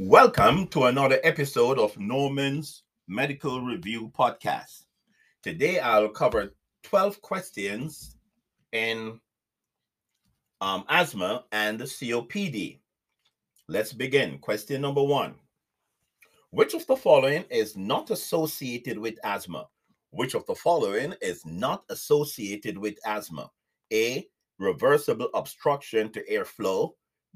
Welcome to another episode of Norman's Medical Review Podcast. Today I'll cover 12 questions in um, asthma and the COPD. Let's begin. Question number one Which of the following is not associated with asthma? Which of the following is not associated with asthma? A. Reversible obstruction to airflow.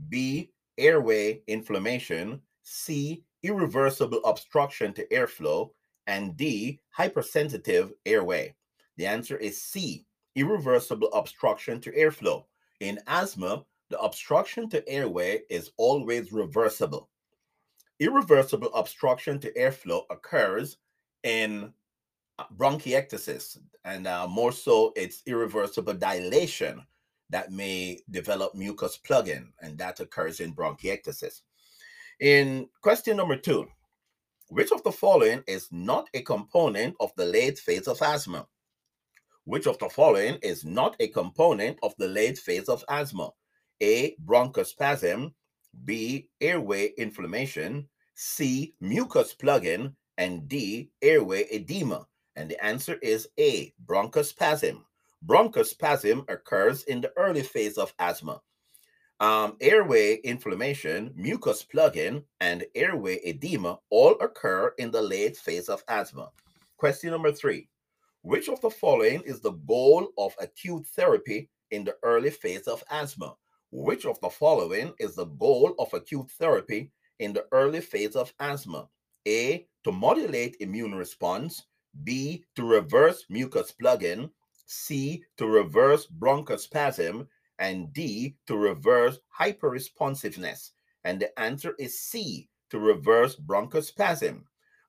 B. Airway inflammation. C, irreversible obstruction to airflow, and D, hypersensitive airway? The answer is C, irreversible obstruction to airflow. In asthma, the obstruction to airway is always reversible. Irreversible obstruction to airflow occurs in uh, bronchiectasis, and uh, more so, it's irreversible dilation that may develop mucus plug-in, and that occurs in bronchiectasis. In question number two, which of the following is not a component of the late phase of asthma? Which of the following is not a component of the late phase of asthma? A. Bronchospasm, B. Airway inflammation, C. Mucus plug-in, and D. Airway edema. And the answer is A. Bronchospasm. Bronchospasm occurs in the early phase of asthma. Um, airway inflammation, mucus plug-in, and airway edema all occur in the late phase of asthma. Question number three. Which of the following is the goal of acute therapy in the early phase of asthma? Which of the following is the goal of acute therapy in the early phase of asthma? A. To modulate immune response. B. To reverse mucus plug-in. C. To reverse bronchospasm and D to reverse hyperresponsiveness. And the answer is C to reverse bronchospasm.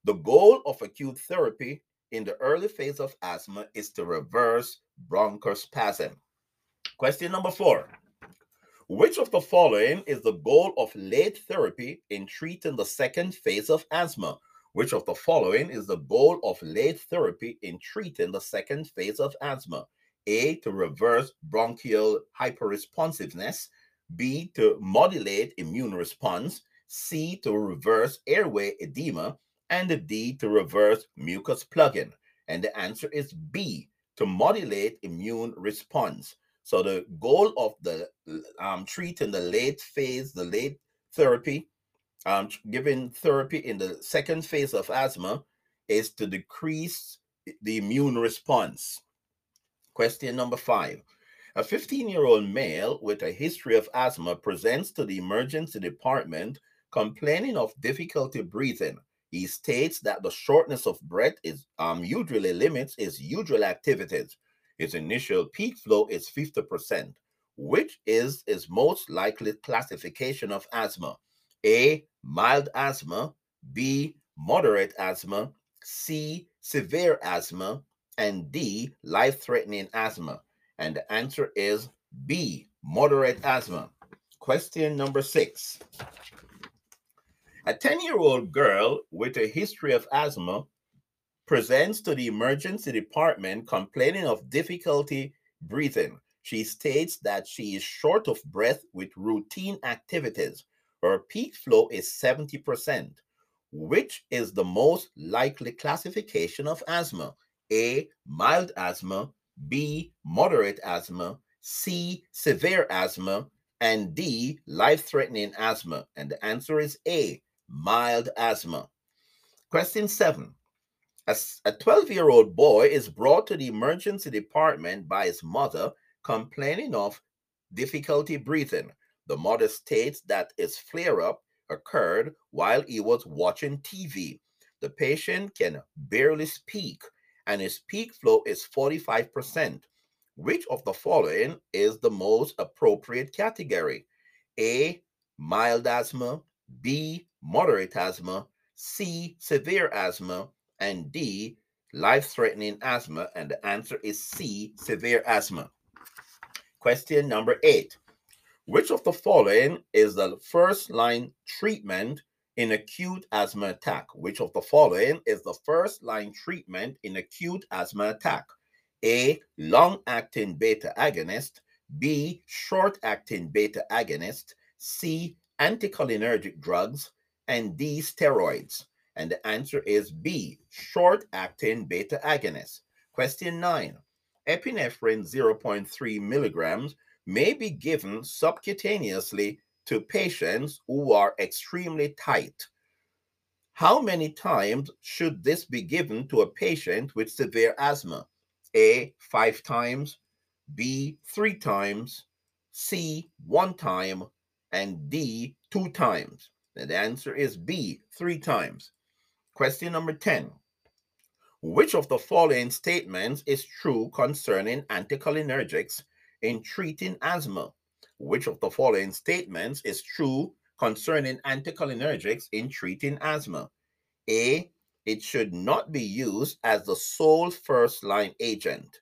The goal of acute therapy in the early phase of asthma is to reverse bronchospasm. Question number four. Which of the following is the goal of late therapy in treating the second phase of asthma? Which of the following is the goal of late therapy in treating the second phase of asthma? A, to reverse bronchial hyperresponsiveness, B, to modulate immune response, C, to reverse airway edema, and D, to reverse mucus plug-in. And the answer is B, to modulate immune response. So the goal of the um, treating the late phase, the late therapy, um, giving therapy in the second phase of asthma is to decrease the immune response. Question number five. A 15 year old male with a history of asthma presents to the emergency department complaining of difficulty breathing. He states that the shortness of breath is um, usually limits his usual activities. His initial peak flow is 50%, which is his most likely classification of asthma. A. Mild asthma. B. Moderate asthma. C. Severe asthma and D, life threatening asthma? And the answer is B, moderate asthma. Question number six. A 10 year old girl with a history of asthma presents to the emergency department complaining of difficulty breathing. She states that she is short of breath with routine activities. Her peak flow is 70%. Which is the most likely classification of asthma? A. Mild asthma, B. Moderate asthma, C. Severe asthma, and D. Life threatening asthma. And the answer is A. Mild asthma. Question seven. A 12 year old boy is brought to the emergency department by his mother complaining of difficulty breathing. The mother states that his flare up occurred while he was watching TV. The patient can barely speak and his peak flow is 45%. Which of the following is the most appropriate category? A. Mild asthma, B. Moderate asthma, C. Severe asthma, and D. Life threatening asthma. And the answer is C. Severe asthma. Question number eight Which of the following is the first line treatment in acute asthma attack. Which of the following is the first line treatment in acute asthma attack? A. Long acting beta agonist. B. Short acting beta agonist. C. Anticholinergic drugs. and D, steroids? And the answer is B, short acting beta agonist. Question nine epinephrine 0.3 milligrams may be given subcutaneously to patients who are extremely tight. How many times should this be given to a patient with severe asthma? A, five times, B, three times, C, one time, and D, two times. And the answer is B, three times. Question number 10. Which of the following statements is true concerning anticholinergics in treating asthma? Which of the following statements is true concerning anticholinergics in treating asthma? A. It should not be used as the sole first line agent.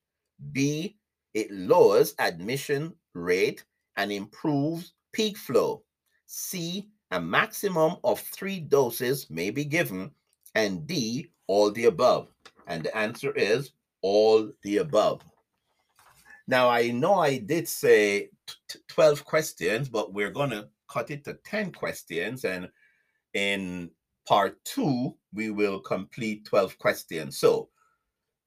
B. It lowers admission rate and improves peak flow. C. A maximum of three doses may be given. And D. All the above. And the answer is all the above. Now, I know I did say t- 12 questions, but we're going to cut it to 10 questions. And in part two, we will complete 12 questions. So,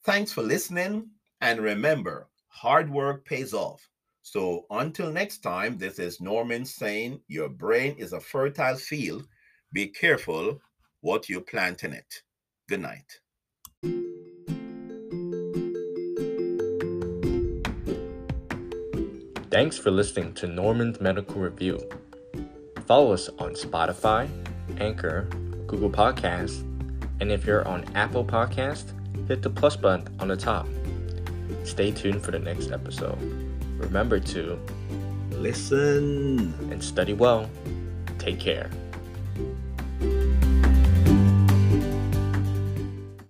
thanks for listening. And remember, hard work pays off. So, until next time, this is Norman saying your brain is a fertile field. Be careful what you plant in it. Good night. Thanks for listening to Norman's Medical Review. Follow us on Spotify, Anchor, Google Podcasts, and if you're on Apple Podcast, hit the plus button on the top. Stay tuned for the next episode. Remember to listen and study well. Take care.